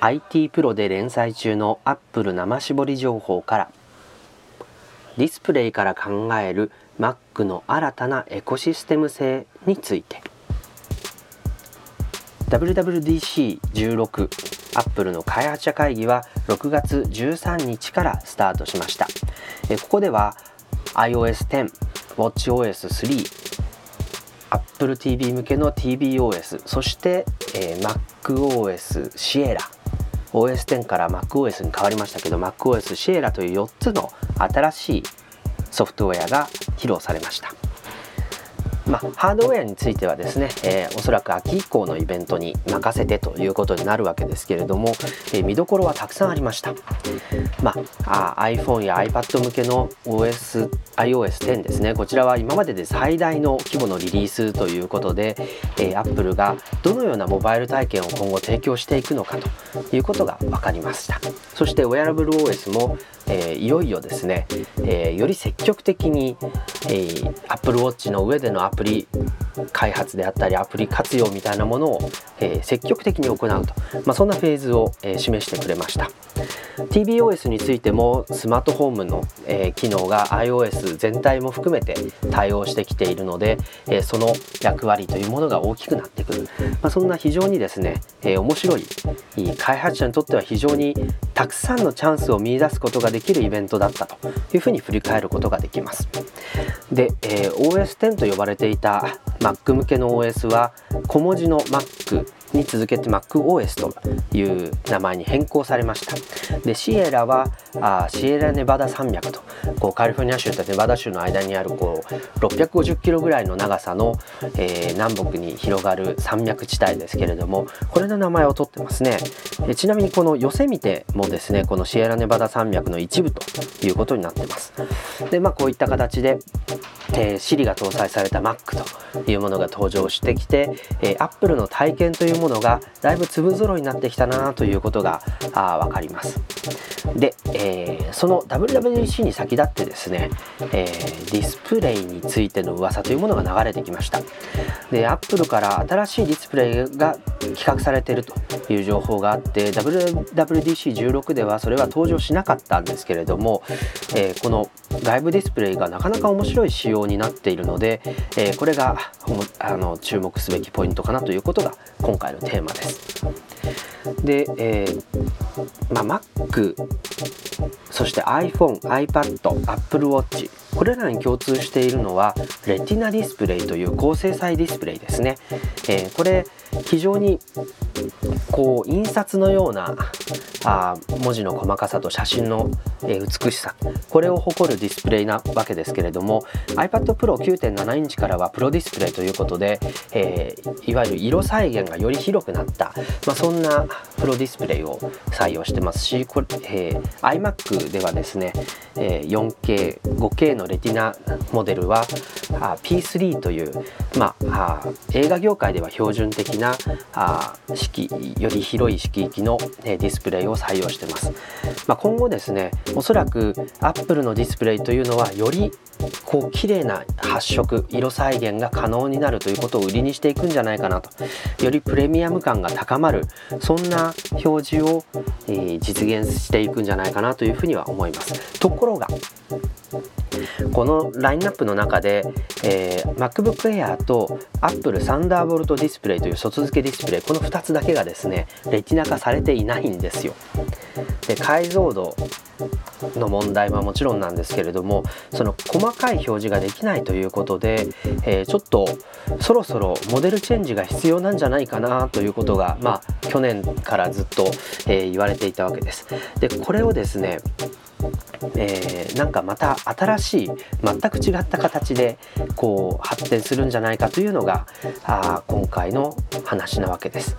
IT プロで連載中の Apple 生絞り情報からディスプレイから考える Mac の新たなエコシステム性について。WWDC16 Apple の開発者会議は6月13日からスタートしました。ここでは iOS10、WatchOS3 Apple TV 向けの TVOS そして、えー、MacOS Sierra OS10 から MacOS に変わりましたけど MacOS シエラという4つの新しいソフトウェアが披露されました。まあ、ハードウェアについてはですね、えー、おそらく秋以降のイベントに任せてということになるわけですけれども、えー、見どころはたくさんありました、まあ、あ iPhone や iPad 向けの OS iOS10 ですね。こちらは今までで最大の規模のリリースということで、えー、Apple がどのようなモバイル体験を今後提供していくのかということが分かりました。そして WearableOS もえー、いよいよですね、えー、より積極的に、えー、Apple Watch の上でのアプリ開発であったりアプリ活用みたいなものを、えー、積極的に行うと、まあ、そんなフェーズを、えー、示してくれました。TBOS についてもスマートフォームの、えー、機能が iOS 全体も含めて対応してきているので、えー、その役割というものが大きくなってくる、まあ、そんな非常にですね、えー、面白い開発者にとっては非常にたくさんのチャンスを見いだすことができるイベントだったというふうに振り返ることができます。で、えー、OS10 と呼ばれていた Mac 向けの OS は小文字の Mac に続けて MacOS という名前に変更されました。でシエラはあシエラネバダ山脈とこうカリフォルニア州とネバダ州の間にあるこう650キロぐらいの長さの、えー、南北に広がる山脈地帯ですけれどもこれの名前を取ってますね。えちなみにこのヨセミテもですねこのシエラネバダ山脈の一部ということになってます。でまあこういった形でえー、Siri が搭載された Mac というものが登場してきて、えー、Apple の体験というものがだいぶ粒揃いになってきたなということがあ分かります。で、えー、その WWDC に先立ってですね、えー、ディスプレイについての噂というものが流れてきました。で Apple から新しいディスプレイが企画されているという情報があって WWDC16 ではそれは登場しなかったんですけれども、えー、この外部ディスプレイがなかなか面白い仕様になっているので、え、これがあの注目すべきポイントかなということが今回のテーマです。で、えーまあ、Mac そして iPhone、iPad、Apple Watch これらに共通しているのはレティナディスプレイという高精細ディスプレイですね。えー、これ非常にこう印刷のようなあ文字の細かさと写真の、えー、美しさこれを誇るディスプレイなわけですけれども iPad Pro 9.7インチからはプロディスプレイということで、えー、いわゆる色再現がより広くなった、まあ、そんなプロディスプレイを採用してますしこれ、えー、iMac ではですね、え 4K、5K のレティナモデルはあ P3 という、まあ、あ映画業界では標準的なあ式よより広い色域の、ディスプレイを採用してます、まあ、今後ですねおそらく Apple のディスプレイというのはよりこう綺麗な発色色再現が可能になるということを売りにしていくんじゃないかなと。よりプレミアム感が高まるそんな表示を、えー、実現していくんじゃないかなというふうには思います。ところがこのラインナップの中で、えー、MacBook Air と Apple Thunderbolt ディスプレイという外付けディスプレイこの2つだけがですねレティナ化されていないんですよ。で解像度の問題はもちろんなんですけれどもその細かい表示ができないということで、えー、ちょっとそろそろモデルチェンジが必要なんじゃないかなということが、まあ、去年からずっと、えー、言われていたわけです。でこれをですねえー、なんかまた新しい全く違った形でこう発展するんじゃないかというのがあ今回の話なわけです。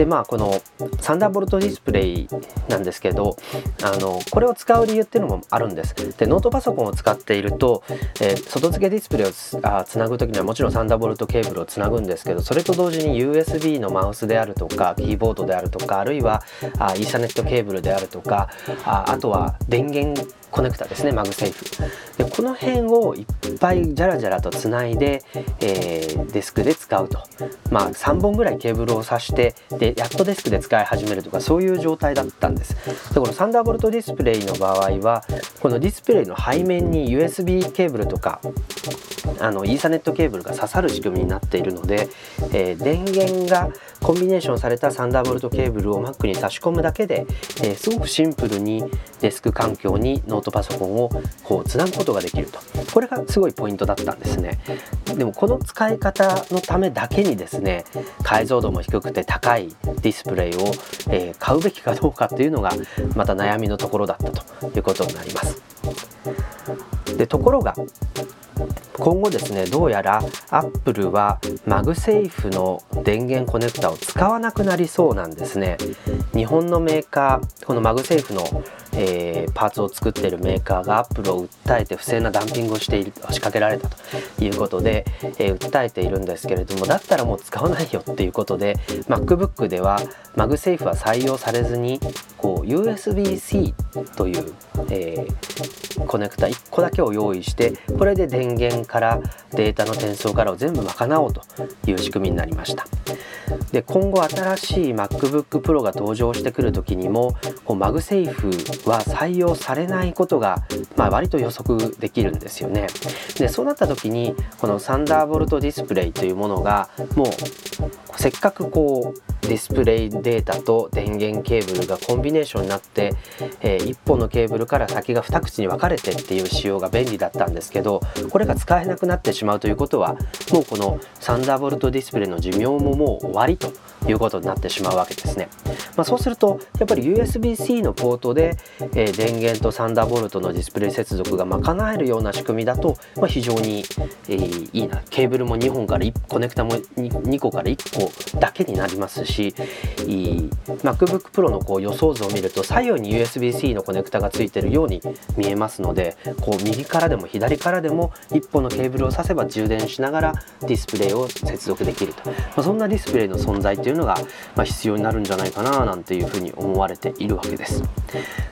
でまあこのサンダーボルトディスプレイなんですけどあのこれを使う理由っていうのもあるんです。でノートパソコンを使っていると、えー、外付けディスプレイをつあつなぐ時にはもちろんサンダーボルトケーブルをつなぐんですけどそれと同時に USB のマウスであるとかキーボードであるとかあるいはあイーサネットケーブルであるとかああとは電源コネクタですねマグセーフ。でこの辺をいっぱいジャラジャラとつないで、えー、デスクで使うと。まあ3本ぐらいケーブルを挿してでやっとデスクで使い始めるとかそういう状態だったんです。でこのサンダーボルトディスプレイの場合はこのディスプレイの背面に USB ケーブルとかあのイーサネットケーブルが刺さる仕組みになっているので、えー、電源がコンビネーションされたサンダーボルトケーブルを Mac に差し込むだけで、えー、すごくシンプルにデスク環境にノートパソコンをこうつなぐことができると。これがすごいポイントだったんですね。でもこの使い方のためだけにですね解像度も低くて高いディスプレイを、えー、買うべきかどうかっていうのがまた悩みのところだったということになります。でところが今後ですねどうやらアップルは MagSafe の電源コネクタを使わなくなりそうなんですね。日本のメーカーこの MagSafe のえー、パーツを作っているメーカーがアップルを訴えて不正なダンピングをしている仕掛けられたということで、えー、訴えているんですけれどもだったらもう使わないよっていうことで MacBook では MagSafe は採用されずにこう USB-C という、えー、コネクタ1個だけを用意してこれで電源からデータの転送からを全部賄おうという仕組みになりました。で今後新しい MacBook Pro が登場してくる時にもこう MagSafe は採用されないことが、まあ、割と予測できるんですよね。でそうなった時にこの Thunderbolt Display というものがもうせっかくこうディスプレイデータと電源ケーブルがコンビネーションになって、えー、1本のケーブルから先が2口に分かれてっていう仕様が便利だったんですけどこれが使えなくなってしまうということはもうこの Thunderbolt Display の寿命ももう終わりということになってしまうわけですね。まあ、そうするとやっぱり USB-C のポートで、えー、電源とサンダーボルトのディスプレイ接続が賄えるような仕組みだと、まあ、非常に、えー、いいなケーブルも2本から1コネクタも 2, 2個から1個だけになりますし MacBook Pro のこう予想図を見ると左右に USB-C のコネクタがついてるように見えますのでこう右からでも左からでも1本のケーブルを挿せば充電しながらディスプレイを接続できると、まあ、そんなディスプレイの存在というのが、ま、必要になるんじゃないかななんていうふうに思われているわけです。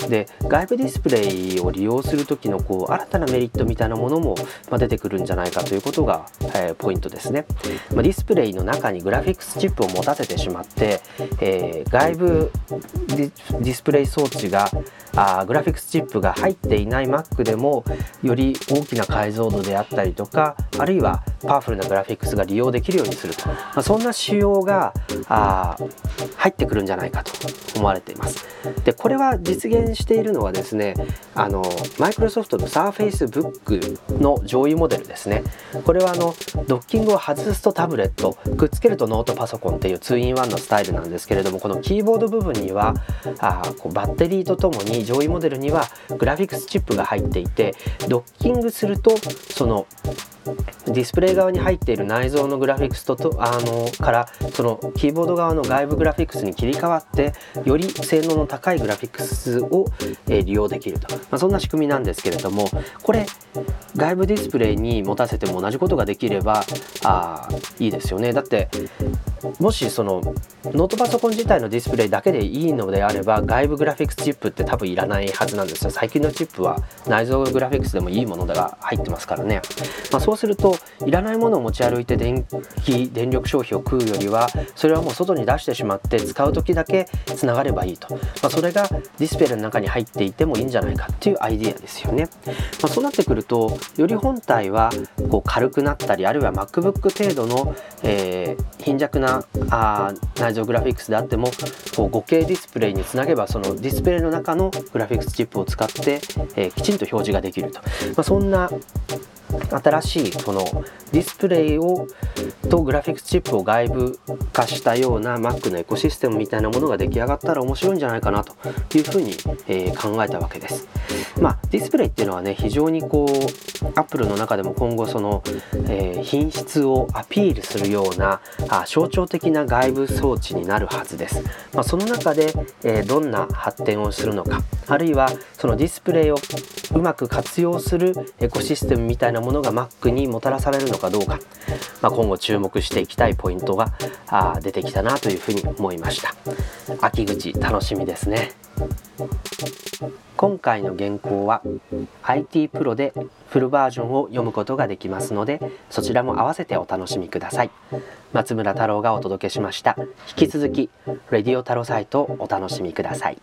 で外部ディスプレイを利用する時のこう新たなメリットみたいなものも、ま、出てくるんじゃないかということが、えー、ポイントですね。ま、ディスプレイの中にグラフィックスチップを持たせてしまって、えー、外部ディディスプレイ装置があグラフィックスチップが入っていない Mac でもより大きな解像度であったりとかあるいはパワフルなグラフィックスが利用できるようにすると、まあ、そんな仕様があ入ってくるんじゃないかと思われています。でこれは実現しているのはですねあのマイクロソフトの Surface Book の上位モデルですね。これはあのドッキングを外すとタブレットくっつけるとノートパソコンっていう 2in1 のスタイルなんですけれどもこのキーボード部分にはあこうバッテリーとともに上位モデルにはグラフィックスチップが入っていてドッキングするとそのディスプレイ側に入っている内蔵のグラフィックスととあのからそのキーボード側の外部グラフィックスに切り替わってより性能の高いグラフィックスを、えー、利用できると、まあ、そんな仕組みなんですけれどもこれ外部ディスプレイに持たせても同じことができればあいいですよね。だってもしそのノートパソコン自体のディスプレイだけでいいのであれば外部グラフィックスチップって多分いらないはずなんですよ。最近のチップは内蔵グラフィックスでもいいものが入ってますからね、まあ、するといらないものを持ち歩いて電気電力消費を食うよりはそれはもう外に出してしまって使う時だけつながればいいと、まあ、それがディスプレイの中に入っていてもいいんじゃないかっていうアイディアですよね、まあ、そうなってくるとより本体はこう軽くなったりあるいは MacBook 程度の、えー、貧弱なあ内蔵グラフィックスであってもこう 5K ディスプレイにつなげばそのディスプレイの中のグラフィックスチップを使って、えー、きちんと表示ができると、まあ、そんな新しいそのディスプレイをとグラフィックスチップを外部化したような Mac のエコシステムみたいなものが出来上がったら面白いんじゃないかなというふうに、えー、考えたわけです。まあ、ディスプレイっていうのはね非常にこう Apple の中でも今後その、えー、品質をアピールするようなあ象徴的な外部装置になるはずです。まあ、その中で、えー、どんな発展をするのかあるいはそのディスプレイをうまく活用するエコシステムみたいななものが Mac にもたらされるのかどうか、まあ、今後注目していきたいポイントがあ出てきたなというふうに思いました。秋口楽しみですね。今回の原稿は IT プロでフルバージョンを読むことができますのでそちらも合わせてお楽しみください。松村太郎がお届けしました。引き続きレディオ太郎サイトをお楽しみください。